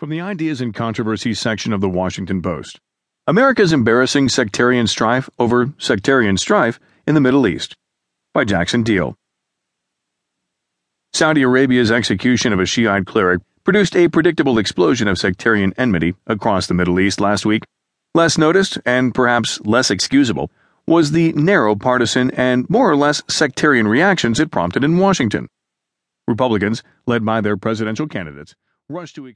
From the Ideas and Controversies section of the Washington Post America's Embarrassing Sectarian Strife Over Sectarian Strife in the Middle East by Jackson Diehl. Saudi Arabia's execution of a Shiite cleric produced a predictable explosion of sectarian enmity across the Middle East last week. Less noticed, and perhaps less excusable, was the narrow partisan and more or less sectarian reactions it prompted in Washington. Republicans, led by their presidential candidates, rushed to